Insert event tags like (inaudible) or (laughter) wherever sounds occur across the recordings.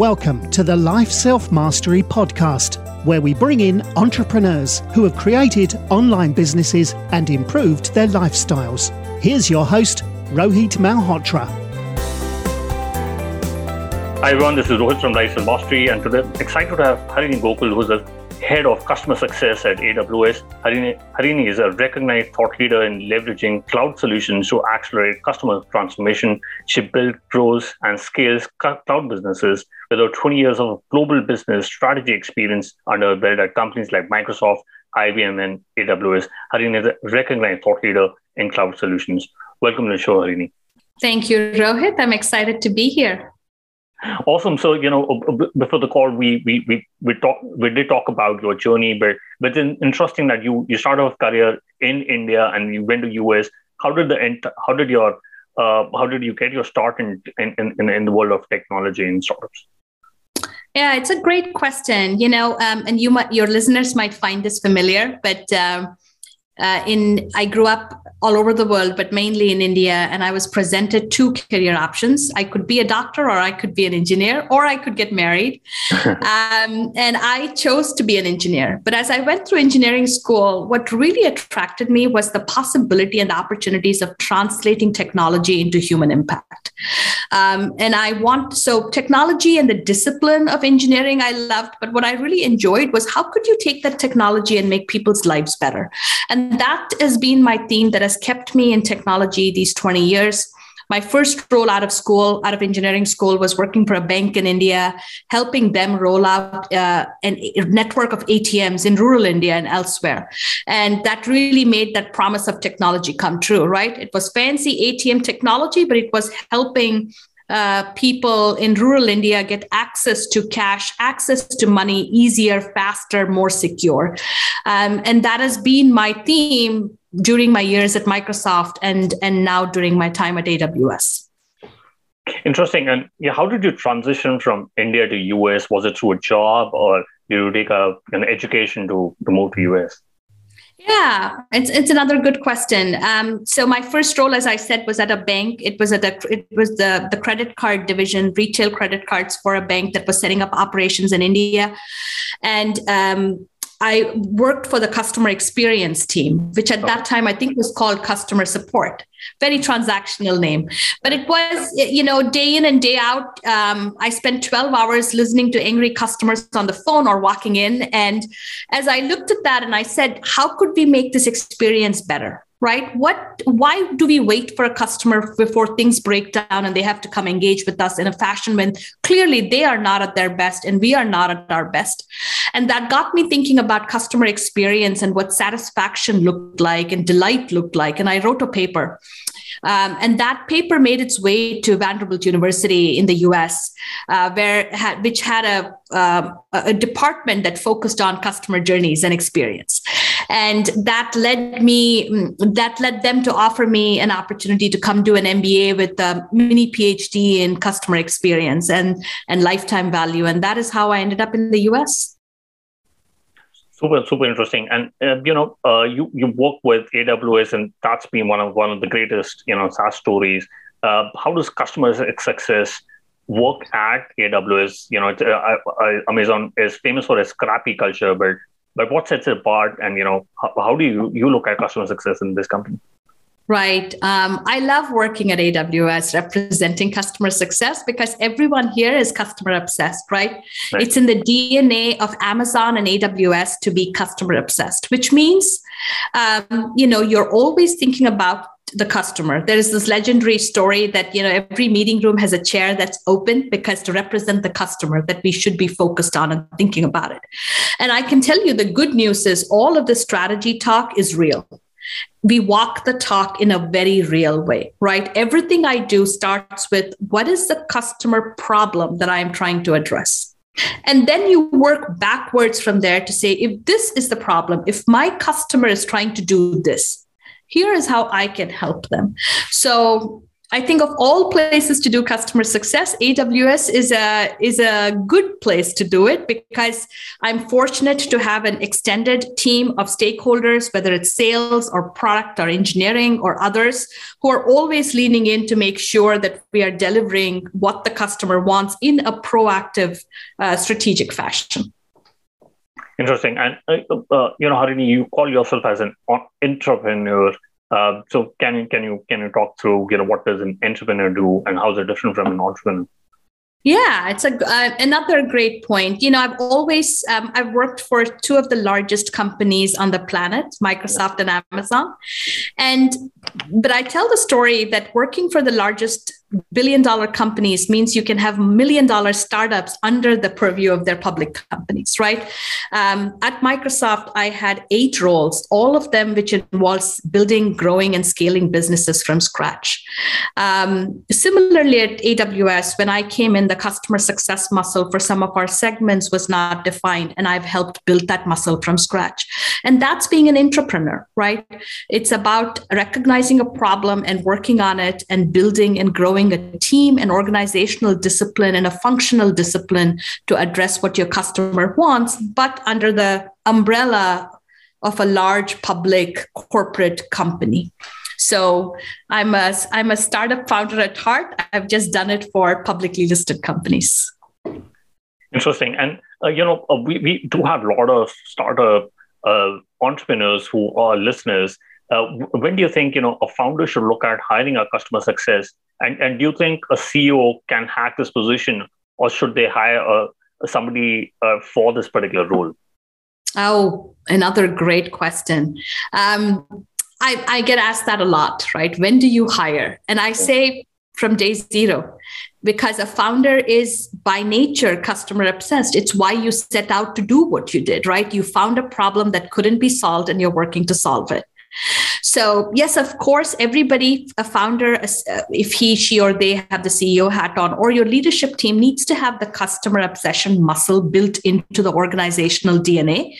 Welcome to the Life Self Mastery Podcast, where we bring in entrepreneurs who have created online businesses and improved their lifestyles. Here's your host, Rohit Malhotra. Hi everyone, this is Rohit from Life Self Mastery, and today I'm excited to have Harini Gokul, who's a head of customer success at AWS. Harini, is a recognized thought leader in leveraging cloud solutions to accelerate customer transformation. She builds, grows, and scales cloud businesses with over 20 years of global business strategy experience under belt at companies like Microsoft, IBM, and AWS. Harini is a recognized thought leader in cloud solutions. Welcome to the show, Harini. Thank you, Rohit. I'm excited to be here. Awesome. So you know, before the call, we we we we talk we did talk about your journey, but but it's interesting that you you started off career in India and you went to US. How did the how did your uh, how did you get your start in in, in in the world of technology and startups? Yeah, it's a great question. You know, um, and you might your listeners might find this familiar, but um, uh, in I grew up all over the world, but mainly in India. And I was presented two career options. I could be a doctor, or I could be an engineer, or I could get married. (laughs) um, and I chose to be an engineer. But as I went through engineering school, what really attracted me was the possibility and the opportunities of translating technology into human impact. Um, and I want so technology and the discipline of engineering I loved, but what I really enjoyed was how could you take that technology and make people's lives better? And that has been my theme that has kept me in technology these 20 years. My first role out of school, out of engineering school, was working for a bank in India, helping them roll out uh, a network of ATMs in rural India and elsewhere. And that really made that promise of technology come true, right? It was fancy ATM technology, but it was helping uh, people in rural India get access to cash, access to money easier, faster, more secure. Um, and that has been my theme during my years at Microsoft and, and now during my time at AWS. Interesting. And yeah, how did you transition from India to US? Was it through a job or did you take a, an education to, to move to US? Yeah, it's it's another good question. Um, so my first role, as I said, was at a bank. It was at a it was the the credit card division, retail credit cards for a bank that was setting up operations in India, and um, I worked for the customer experience team, which at that time I think was called customer support. Very transactional name, but it was you know day in and day out. Um, I spent 12 hours listening to angry customers on the phone or walking in, and as I looked at that and I said, how could we make this experience better? Right? What why do we wait for a customer before things break down and they have to come engage with us in a fashion when clearly they are not at their best and we are not at our best? And that got me thinking about customer experience and what satisfaction looked like and delight looked like. And i wrote a paper um, and that paper made its way to Vanderbilt University in the U.S., uh, where which had a, uh, a department that focused on customer journeys and experience, and that led me that led them to offer me an opportunity to come do an MBA with a mini PhD in customer experience and and lifetime value, and that is how I ended up in the U.S super super interesting. And uh, you know uh, you you work with aws and that's been one of one of the greatest you know saas stories. Uh, how does customer success work at aws you know uh, amazon is famous for its crappy culture but but what sets it apart and you know how, how do you you look at customer success in this company Right. Um, I love working at AWS representing customer success because everyone here is customer obsessed, right? right? It's in the DNA of Amazon and AWS to be customer obsessed, which means, um, you know, you're always thinking about the customer. There is this legendary story that, you know, every meeting room has a chair that's open because to represent the customer that we should be focused on and thinking about it. And I can tell you the good news is all of the strategy talk is real we walk the talk in a very real way, right? Everything I do starts with what is the customer problem that I'm trying to address? And then you work backwards from there to say, if this is the problem, if my customer is trying to do this, here is how I can help them. So I think of all places to do customer success, AWS is a is a good place to do it because I'm fortunate to have an extended team of stakeholders, whether it's sales or product or engineering or others, who are always leaning in to make sure that we are delivering what the customer wants in a proactive, uh, strategic fashion. Interesting, and uh, uh you know, Harini, you call yourself as an intrapreneur. Uh, so can you can you can you talk through you know what does an intrapreneur do and how is it different from an entrepreneur? Yeah, it's a uh, another great point. You know, I've always um, I've worked for two of the largest companies on the planet, Microsoft and Amazon, and but I tell the story that working for the largest billion dollar companies means you can have million dollar startups under the purview of their public companies right? Um, at microsoft i had eight roles all of them which involves building growing and scaling businesses from scratch. Um, similarly at aws when i came in the customer success muscle for some of our segments was not defined and i've helped build that muscle from scratch. And that's being an intrapreneur right? It's about recognizing a problem and working on it and building and growing a team, an organizational discipline, and a functional discipline to address what your customer wants, but under the umbrella of a large public corporate company. So I'm a I'm a startup founder at heart. I've just done it for publicly listed companies. Interesting, and uh, you know uh, we we do have a lot of startup uh, entrepreneurs who are listeners. Uh, when do you think you know a founder should look at hiring a customer success and, and do you think a CEO can hack this position, or should they hire a, somebody uh, for this particular role? Oh, another great question. Um, I, I get asked that a lot, right? When do you hire? And I say from day zero, because a founder is by nature customer obsessed. It's why you set out to do what you did, right? You found a problem that couldn't be solved and you're working to solve it. So, yes, of course, everybody, a founder, uh, if he, she, or they have the CEO hat on, or your leadership team needs to have the customer obsession muscle built into the organizational DNA.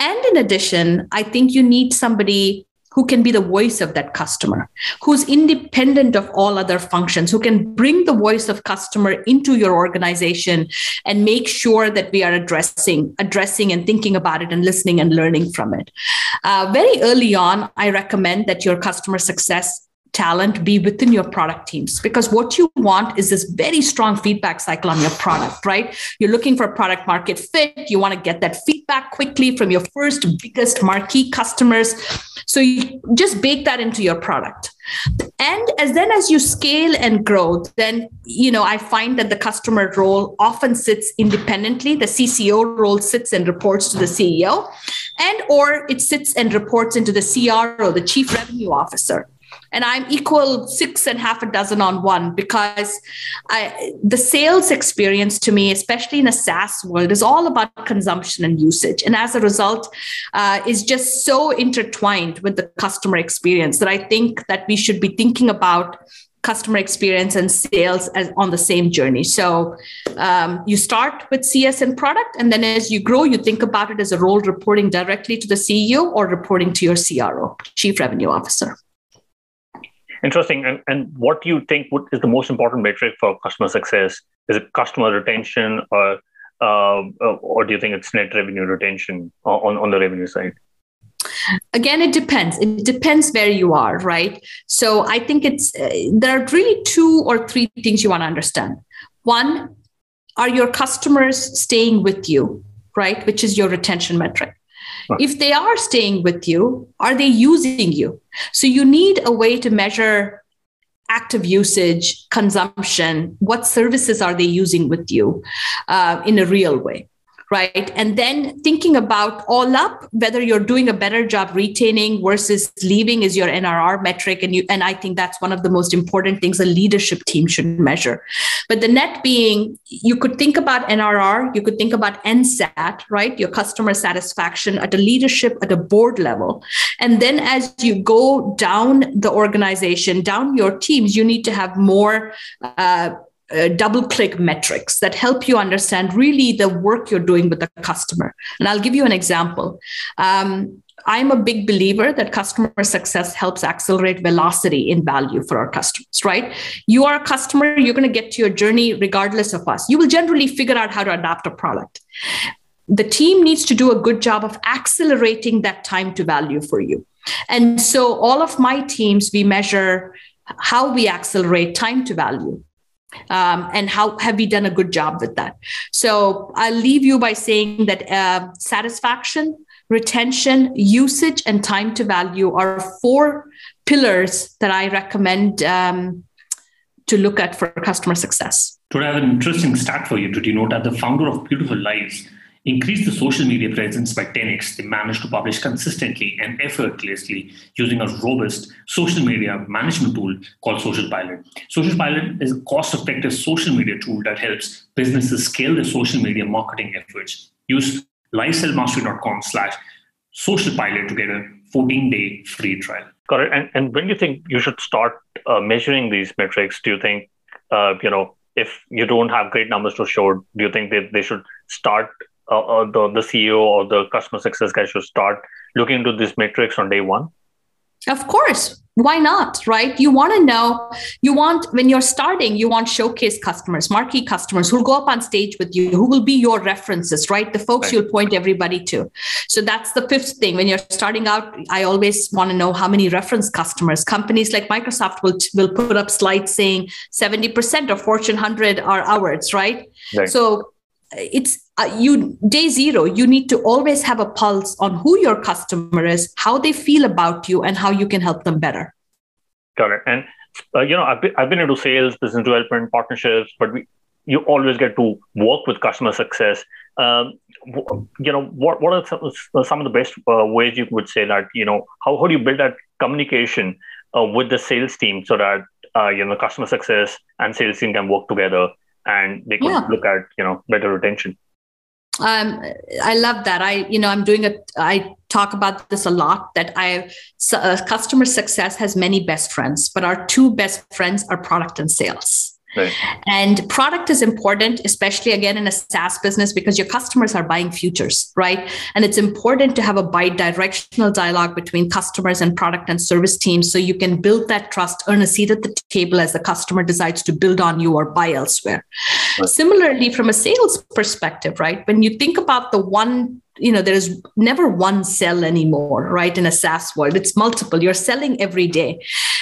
And in addition, I think you need somebody who can be the voice of that customer, who's independent of all other functions, who can bring the voice of customer into your organization and make sure that we are addressing, addressing and thinking about it and listening and learning from it. Uh, very early on, I recommend that your customer success talent be within your product teams. Because what you want is this very strong feedback cycle on your product right? You're looking for product market fit. You want to get that feedback quickly from your first biggest marquee customers. So you just bake that into your product. And as then as you scale and grow then you know i find that the customer role often sits independently. The cco role sits and reports to the ceo and or it sits and reports into the cro the chief revenue officer and i'm equal six and half a dozen on one because I, the sales experience to me especially in a saas world is all about consumption and usage and as a result uh, is just so intertwined with the customer experience that i think that we should be thinking about customer experience and sales as on the same journey. So um, you start with CS and product, and then as you grow, you think about it as a role reporting directly to the CEO or reporting to your CRO, Chief Revenue Officer. Interesting. And, and what do you think would, is the most important metric for customer success? Is it customer retention or uh, or do you think it's net revenue retention on, on the revenue side? Again, it depends. It depends where you are, right? So I think it's uh, there are really two or three things you want to understand. One, are your customers staying with you, right? Which is your retention metric. If they are staying with you, are they using you? So you need a way to measure active usage, consumption, what services are they using with you uh, in a real way right? And then thinking about all up whether you're doing a better job retaining versus leaving is your NRR metric, and you and I think that's one of the most important things a leadership team should measure. But the net being, you could think about NRR, you could think about NSAT, right? Your customer satisfaction at a leadership at a board level, and then as you go down the organization, down your teams, you need to have more. Uh, uh, double click metrics that help you understand really the work you're doing with the customer. And I'll give you an example. Um, I'm a big believer that customer success helps accelerate velocity in value for our customers, right? You are a customer, you're going to get to your journey regardless of us. You will generally figure out how to adapt a product. The team needs to do a good job of accelerating that time to value for you. And so, all of my teams, we measure how we accelerate time to value. Um, and how have we done a good job with that? So I'll leave you by saying that uh, satisfaction, retention, usage, and time to value are four pillars that I recommend um, to look at for customer success. Today, I have an interesting stat for you to denote that the founder of Beautiful Lives increased the social media presence by 10x. They managed to publish consistently and effortlessly using a robust social media management tool called Social Pilot. Social Pilot is a cost effective social media tool that helps businesses scale their social media marketing efforts. Use lifeselfmastery.com slash social pilot to get a 14 day free trial. It. And, and when do you think you should start uh, measuring these metrics, do you think, uh, you know, if you don't have great numbers to show, do you think that they should start, uh, uh the, the CEO or the customer success guy should start looking into this metrics on day one? Of course. Why not right? You want to know you want when you're starting you want showcase customers marquee customers who'll go up on stage with you who will be your references right? The folks right. you'll point everybody to. So that's the fifth thing. When you're starting out i always want to know how many reference customers. Companies like microsoft will will put up slides saying 70% of fortune 100 are ours right, right. so it's uh, you day zero you need to always have a pulse on who your customer is how they feel about you and how you can help them better. Got it. And uh, you know I've been, I've been into sales business development partnerships but we you always get to work with customer success. Um, you know what what are some, some of the best uh, ways you would say that you know how, how do you build that communication uh, with the sales team so that uh, you know customer success and sales team can work together and they can yeah. look at you know better retention um, I love that. I, you know, I'm doing a, I talk about this a lot that I, uh, customer success has many best friends, but our two best friends are product and sales. Right. And product is important, especially again in a SaaS business, because your customers are buying futures, right? And it's important to have a bi directional dialogue between customers and product and service teams so you can build that trust, earn a seat at the table as the customer decides to build on you or buy elsewhere. Right. Similarly, from a sales perspective, right? When you think about the one you know there is never one sell anymore right in a saas world it's multiple you're selling every day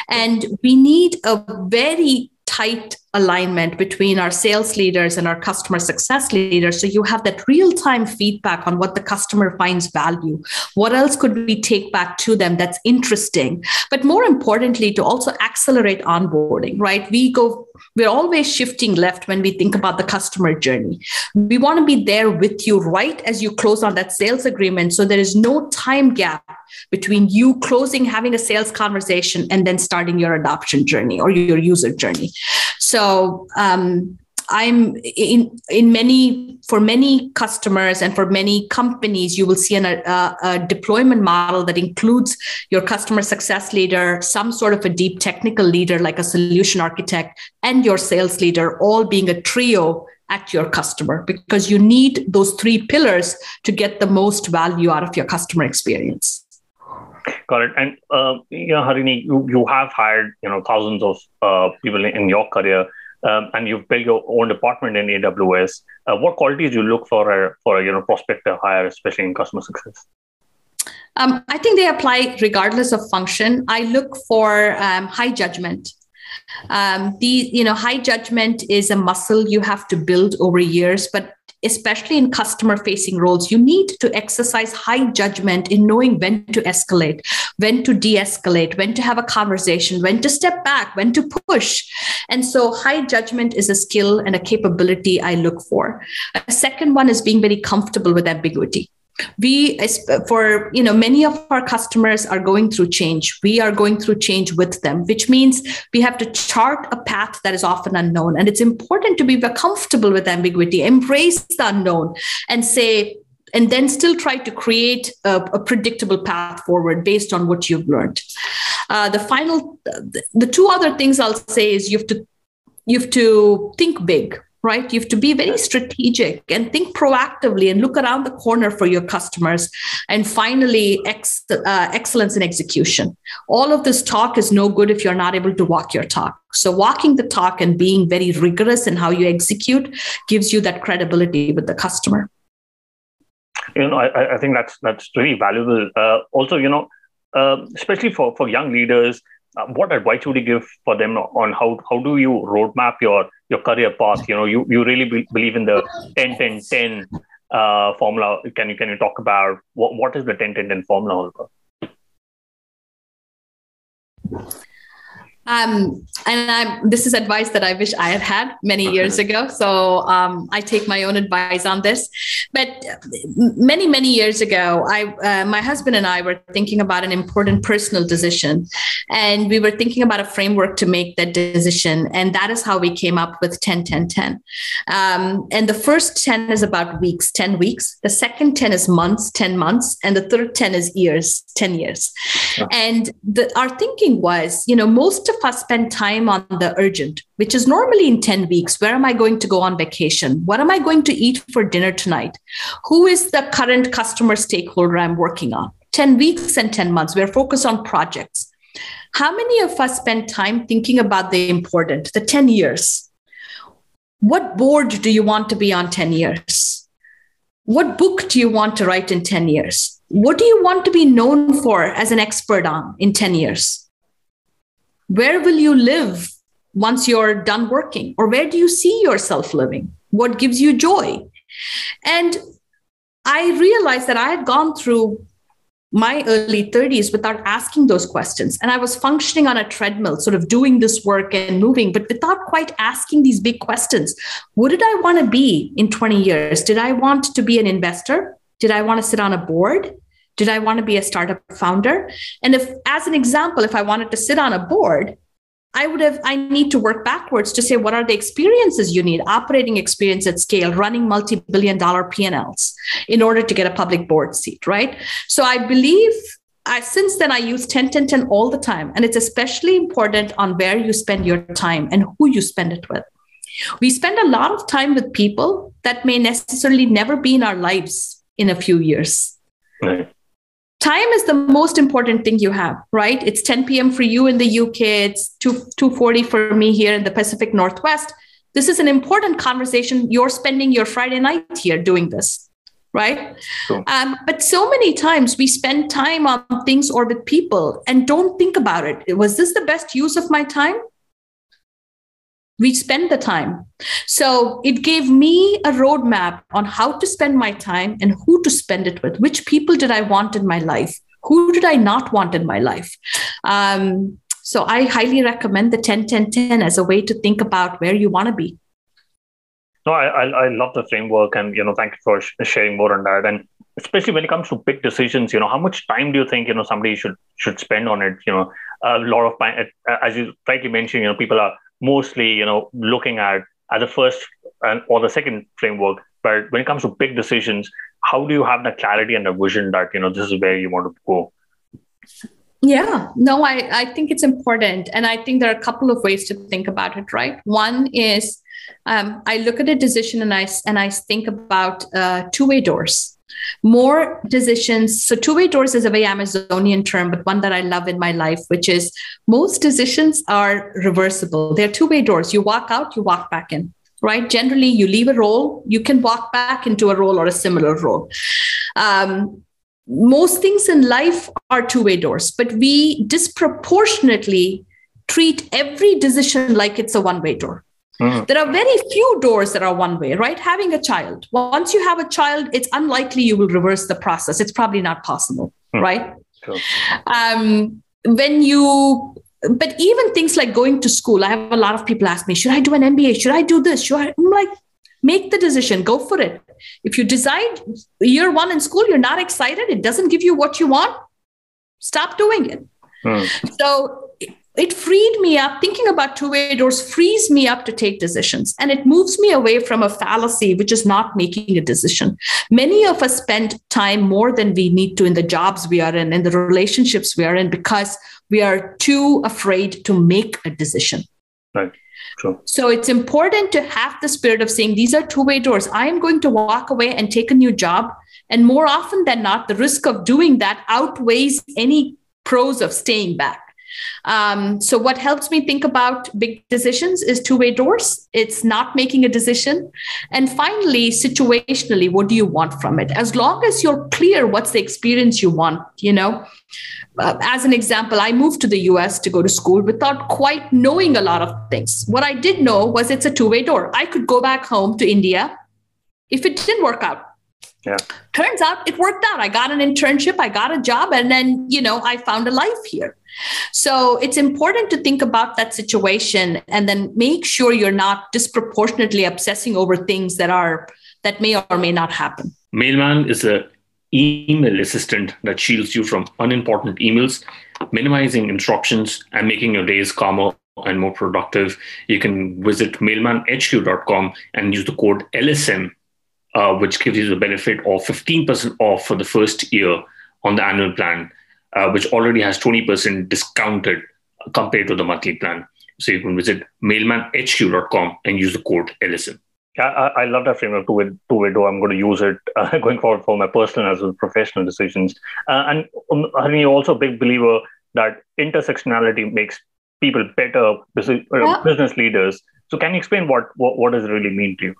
and we need a very tight alignment between our sales leaders and our customer success leaders. So you have that real time feedback on what the customer finds value. What else could we take back to them that's interesting? But more importantly to also accelerate onboarding right? We go we're always shifting left when we think about the customer journey. We want to be there with you right as you close on that sales agreement so there is no time gap between you closing having a sales conversation and then starting your adoption journey or your user journey. So um, I'm in in many for many customers and for many companies, you will see an, a, a, deployment model that includes your customer success leader, some sort of a deep technical leader like a solution architect, and your sales leader, all being a trio at your customer because you need those three pillars to get the most value out of your customer experience. Got it. And uh, you know, Harini, you, you have hired you know thousands of uh, people in your career, um, and you've built your own department in AWS. Uh, what qualities do you look for a, for a you know prospective hire, especially in customer success? Um, I think they apply regardless of function. I look for um, high judgment. Um, the you know high judgment is a muscle you have to build over years, but especially in customer facing roles, you need to exercise high judgment in knowing when to escalate, when to de escalate, when to have a conversation, when to step back, when to push. And so, high judgment is a skill and a capability I look for. A second one is being very comfortable with ambiguity we for you know many of our customers are going through change. We are going through change with them which means we have to chart a path that is often unknown. And it's important to be comfortable with ambiguity embrace the unknown and say and then still try to create a, a predictable path forward based on what you've learned. Uh, the final the two other things i'll say is you have to you have to think big right? You have to be very strategic and think proactively and look around the corner for your customers. And finally, ex- uh, excellence in execution. All of this talk is no good if you're not able to walk your talk. So, walking the talk and being very rigorous in how you execute gives you that credibility with the customer. You know, I, I think that's that's really valuable. Uh, also, you know, uh, especially for for young leaders, uh, what advice would you give for them on how how do you roadmap your your career path? You know you, you really be, believe in the 10 10 10 uh, formula. Can you can you talk about what, what is the 10 10 10 formula Um, and I'm, this is advice that I wish I had had many years ago. So um, I take my own advice on this. But many, many years ago, I, uh, my husband and I were thinking about an important personal decision, and we were thinking about a framework to make that decision. And that is how we came up with 10, 10, 10. Um, and the first 10 is about weeks, 10 weeks. The second 10 is months, 10 months. And the third 10 is years, 10 years. And the, our thinking was, you know, most of us spend time on the urgent, which is normally in 10 weeks. Where am I going to go on vacation? What am I going to eat for dinner tonight? Who is the current customer stakeholder I'm working on? 10 weeks and 10 months. We're focused on projects. How many of us spend time thinking about the important, the 10 years? What board do you want to be on 10 years? What book do you want to write in 10 years? What do you want to be known for as an expert on in 10 years? Where will you live once you're done working? Or where do you see yourself living? What gives you joy? And I realized that I had gone through my early 30s without asking those questions. And I was functioning on a treadmill, sort of doing this work and moving, but without quite asking these big questions. What did I want to be in 20 years? Did I want to be an investor? Did I want to sit on a board? Did I want to be a startup founder? And if, as an example, if I wanted to sit on a board, I would have, I need to work backwards to say, what are the experiences you need? Operating experience at scale, running multi billion dollar P&Ls in order to get a public board seat, right? So I believe I, since then, I use 10, 10, 10 all the time. And it's especially important on where you spend your time and who you spend it with. We spend a lot of time with people that may necessarily never be in our lives in a few years. Right time is the most important thing you have right? It's 10 p.m for you in the uk it's 2 2.40 for me here in the pacific northwest. This is an important conversation. You're spending your friday night here doing this right? Cool. um, but so many times we spend time on things or with people and don't think about it. Was this the best use of my time we spend the time. So it gave me a roadmap on how to spend my time and who to spend it with. Which people did I want in my life? Who did I not want in my life? Um, so I highly recommend the 10 10 10 as a way to think about where you want to be. No, I, I, I love the framework, and you know, thank you for sharing more on that. And especially when it comes to big decisions, you know, how much time do you think you know somebody should should spend on it? You know, a lot of time, as you rightly mentioned, you know, people are mostly you know looking at at the first and or the second framework. But when it comes to big decisions how do you have the clarity and the vision that you know this is where you want to go? Yeah. No i i think it's important. And i think there are a couple of ways to think about it right? One is um, i look at a decision and i and i think about uh, two-way doors more decisions. So, two way doors is a very Amazonian term, but one that I love in my life, which is most decisions are reversible. They're two way doors. You walk out, you walk back in, right? Generally, you leave a role, you can walk back into a role or a similar role. Um, most things in life are two way doors, but we disproportionately treat every decision like it's a one way door. Mm. There are very few doors that are one way, right? Having a child. Once you have a child, it's unlikely you will reverse the process. It's probably not possible, mm. right? Sure. Um, when you, but even things like going to school, I have a lot of people ask me, should I do an MBA? Should I do this? Should I? I'm like, make the decision, go for it. If you decide year one in school, you're not excited, it doesn't give you what you want, stop doing it. Mm. So it freed me up thinking about two-way doors frees me up to take decisions and it moves me away from a fallacy which is not making a decision many of us spend time more than we need to in the jobs we are in in the relationships we are in because we are too afraid to make a decision right Sure. So it's important to have the spirit of saying these are two way doors. I am going to walk away and take a new job. And more often than not, the risk of doing that outweighs any pros of staying back. Um, so, what helps me think about big decisions is two way doors. It's not making a decision. And finally, situationally, what do you want from it? As long as you're clear what's the experience you want, you know. Uh, as an example, I moved to the US to go to school without quite knowing a lot of things. What I did know was it's a two way door. I could go back home to India if it didn't work out. Yeah. Turns out it worked out. I got an internship, I got a job, and then, you know, I found a life here. So it's important to think about that situation and then make sure you're not disproportionately obsessing over things that are that may or may not happen. Mailman is a email assistant that shields you from unimportant emails, minimizing interruptions and making your days calmer and more productive. You can visit mailmanhq.com and use the code LSM, uh, which gives you the benefit of 15% off for the first year on the annual plan uh, which already has 20% discounted compared to the monthly plan. So you can visit mailmanhq.com and use the code LSM. Yeah, I, I love that framework two-way, two-way door. I'm going to use it (laughs) uh, going forward for my personal as well as professional decisions. Uh, and um, I think you're also a big believer that intersectionality makes people better business, uh, yeah. business leaders. So can you explain what, what, what does it really mean to you?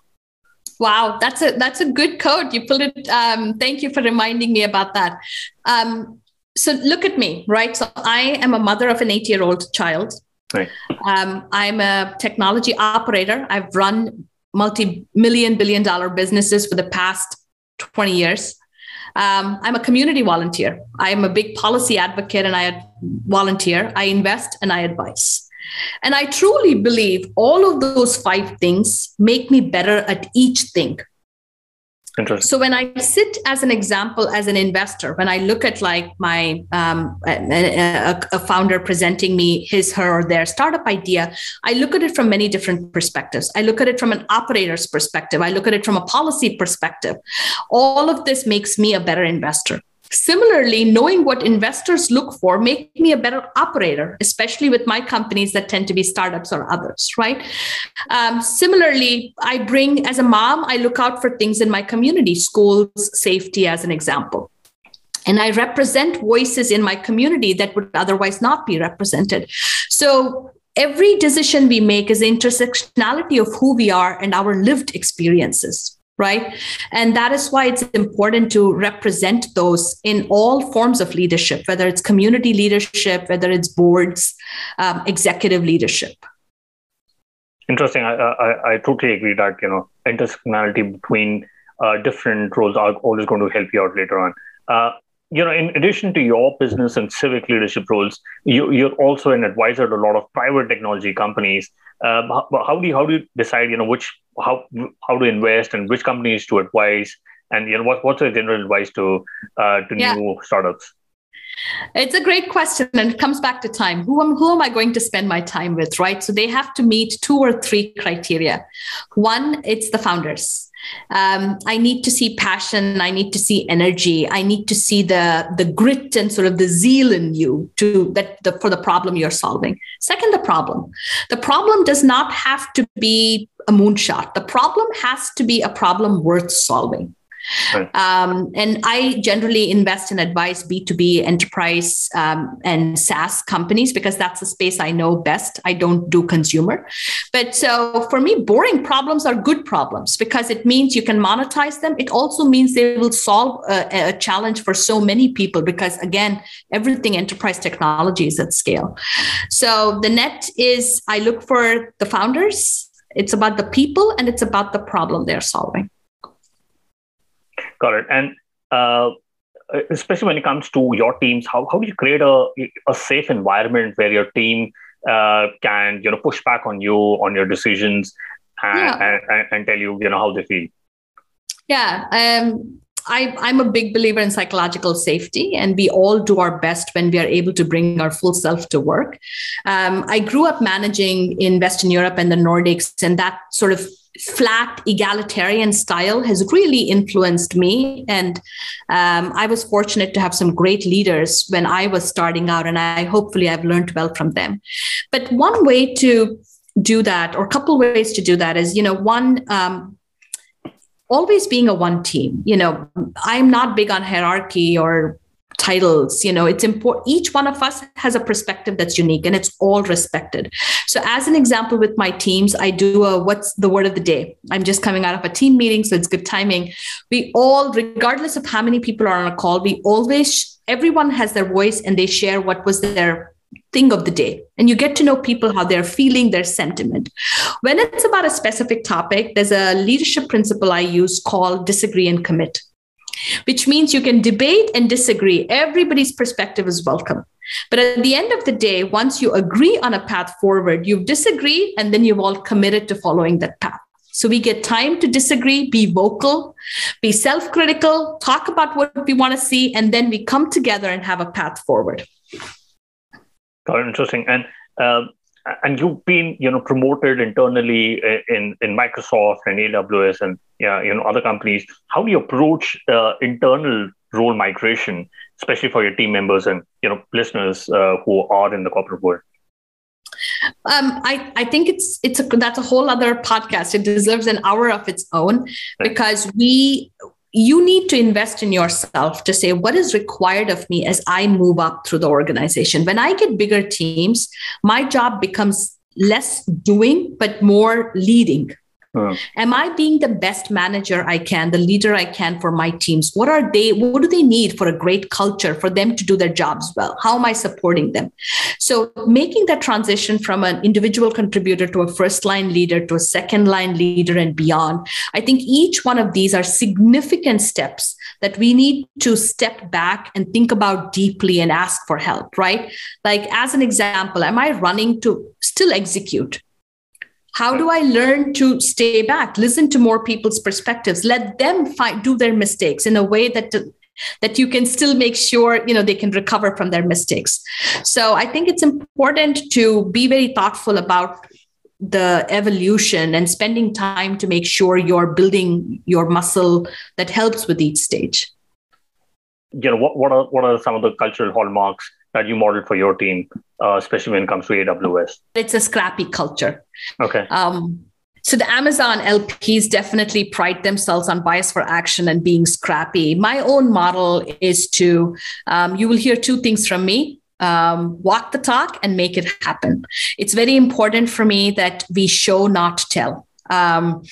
Wow, that's a that's a good code. You pulled it. Um, thank you for reminding me about that. Um, so look at me, right? So I am a mother of an eight year old child. Right. Um, I'm a technology operator. I've run multi million billion dollar businesses for the past 20 years. Um, I'm a community volunteer. I am a big policy advocate and I volunteer. I invest and I advise. And I truly believe all of those five things make me better at each thing. So when I sit as an example as an investor, when I look at like my um, a, a, founder presenting me his, her, or their startup idea, I look at it from many different perspectives. I look at it from an operator's perspective. I look at it from a policy perspective. All of this makes me a better investor. Similarly, knowing what investors look for make me a better operator, especially with my companies that tend to be startups or others, right? Um, similarly, I bring, as a mom, I look out for things in my community, schools, safety, as an example. And I represent voices in my community that would otherwise not be represented. So every decision we make is intersectionality of who we are and our lived experiences right? And that is why it's important to represent those in all forms of leadership, whether it's community leadership, whether it's boards, um, executive leadership. Interesting. I, I, I totally agree that you know intersectionality between uh, different roles are always going to help you out later on. Uh, you know, in addition to your business and civic leadership roles, you, you're also an advisor to a lot of private technology companies. Um, how, how, do you how do you decide you know which how how to invest and which companies to advise and you know what, what's the general advice to uh, to yeah. new startups? It's a great question, and it comes back to time. Who am, who am I going to spend my time with, right? So they have to meet two or three criteria. One, it's the founders um, i need to see passion. I need to see energy. I need to see the the grit and sort of the zeal in you to that the, for the problem you're solving. Second the problem. The problem does not have to be a moonshot. The problem has to be a problem worth solving Um, and I generally invest and advise B2B enterprise um, and SaaS companies because that's the space I know best. I don't do consumer. But so for me, boring problems are good problems because it means you can monetize them. It also means they will solve a, a challenge for so many people because, again, everything enterprise technology is at scale. So the net is I look for the founders, it's about the people, and it's about the problem they're solving. Got it. And uh, especially when it comes to your teams, how, how do you create a, a safe environment where your team uh, can you know push back on you on your decisions and, yeah. and, and, tell you you know how they feel? Yeah. Um, I, I'm a big believer in psychological safety, and we all do our best when we are able to bring our full self to work. Um, I grew up managing in Western Europe and the Nordics, and that sort of flat egalitarian style has really influenced me and um, i was fortunate to have some great leaders when i was starting out and i hopefully i've learned well from them but one way to do that, or a couple ways to do that is, you know, one, um, always being a one team. You know, I'm not big on hierarchy or titles you know it's important each one of us has a perspective that's unique and it's all respected. So as an example with my teams i do a what's the word of the day? I'm just coming out of a team meeting so it's good timing. We all regardless of how many people are on a call we always everyone has their voice and they share what was their thing of the day. And you get to know people how they're feeling their sentiment. When it's about a specific topic there's a leadership principle i use called disagree and commit which means you can debate and disagree. Everybody's perspective is welcome. But at the end of the day, once you agree on a path forward, you've disagreed and then you've all committed to following that path. So we get time to disagree, be vocal, be self critical, talk about what we want to see, and then we come together and have a path forward. Got. Interesting. And um, and you've been you know promoted internally in in Microsoft and AWS and yeah you know other companies. How do you approach uh, internal role migration, especially for your team members and you know listeners uh, who are in the corporate world? Um, I, I think it's it's a, that's a whole other podcast. It deserves an hour of its own because we you need to invest in yourself to say what is required of me as I move up through the organization. When I get bigger teams, my job becomes less doing, but more leading. Am I being the best manager I can, the leader I can for my teams? What are they, what do they need for a great culture for them to do their jobs well? How am I supporting them? So making that transition from an individual contributor to a first line leader to a second line leader and beyond, I think each one of these are significant steps that we need to step back and think about deeply and ask for help, right? Like as an example, am I running to still execute? How do i learn to stay back listen to more people's perspectives let them find, do their mistakes in a way that that you can still make sure you know they can recover from their mistakes? So i think it's important to be very thoughtful about the evolution and spending time to make sure you're building your muscle that helps with each stage. You know what, what are what are some of the cultural hallmarks that you modeled for your team, uh, especially when it comes to AWS? It's a scrappy culture. Okay. Um, so the Amazon LPs definitely pride themselves on bias for action and being scrappy. My own model is to, um, you will hear two things from me. Um, walk the talk and make it happen. It's very important for me that we show, not tell. Um,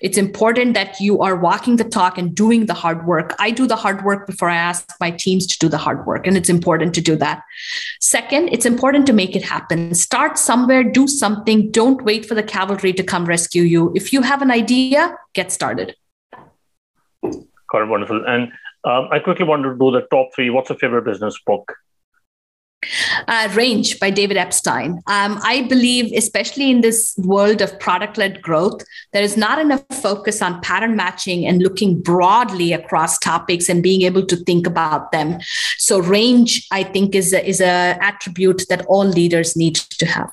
it's important that you are walking the talk and doing the hard work. I do the hard work before I ask my teams to do the hard work, and it's important to do that. Second, it's important to make it happen. Start somewhere, do something. Don't wait for the cavalry to come rescue you. If you have an idea, get started. Got wonderful. And um, I quickly want to do the top three. What's your favorite business book? Uh, Range by David Epstein. Um, I believe, especially in this world of product led growth, there is not enough focus on pattern matching and looking broadly across topics and being able to think about them. So, range, I think, is a, is a attribute that all leaders need to have.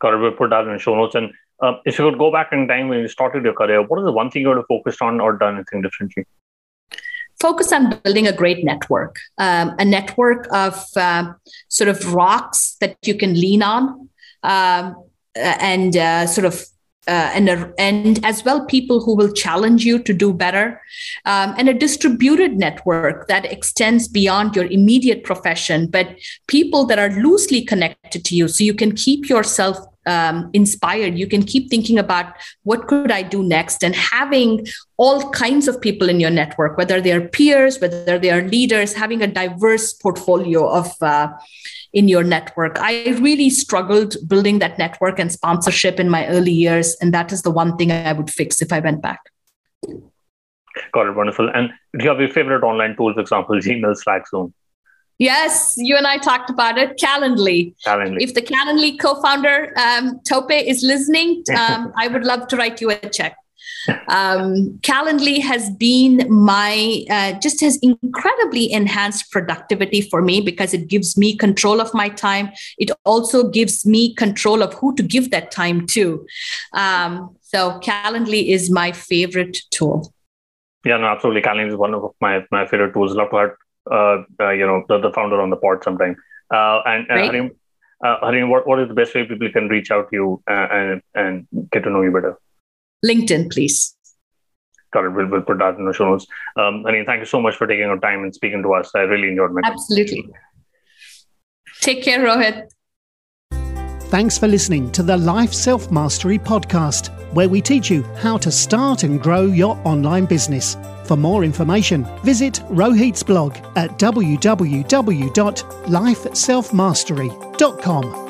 Got it. We'll put that in the show notes. And uh, if you could go back in time when you started your career, what is the one thing you would have focused on or done anything differently? Focus on building a great network, um, a network of uh, sort of rocks that you can lean on, um, and uh, sort of. Uh, and and as well people who will challenge you to do better um, and a distributed network that extends beyond your immediate profession but people that are loosely connected to you so you can keep yourself um, inspired you can keep thinking about what could i do next and having all kinds of people in your network whether they are peers whether they are leaders having a diverse portfolio of uh, in your network. I really struggled building that network and sponsorship in my early years and that is the one thing i would fix if i went back. Got it. Wonderful. And do you have your favorite online tool for example gmail slack zoom Yes, you and I talked about it. Calendly. Calendly. If the Calendly co-founder um, Tope is listening, (laughs) um, I would love to write you a check. Um, Calendly has been my uh, just has incredibly enhanced productivity for me because it gives me control of my time. It also gives me control of who to give that time to. Um, so Calendly is my favorite tool. Yeah, no, absolutely. Calendly is one of my, my favorite tools. Love to uh, uh, you know, the, the founder on the pod sometime. Uh, and, and Harim, uh, Harini, what, what is the best way people can reach out to you uh, and, and get to know you better? LinkedIn, please. Got it. We'll, we'll put that in the show notes. Um, Harini, thank you so much for taking your time and speaking to us. I really enjoyed my Absolutely. Take care, Rohit. Thanks for listening to the Life Self Mastery podcast, where we teach you how to start and grow your online business. For more information, visit Rohit's blog at www.lifeselfmastery.com.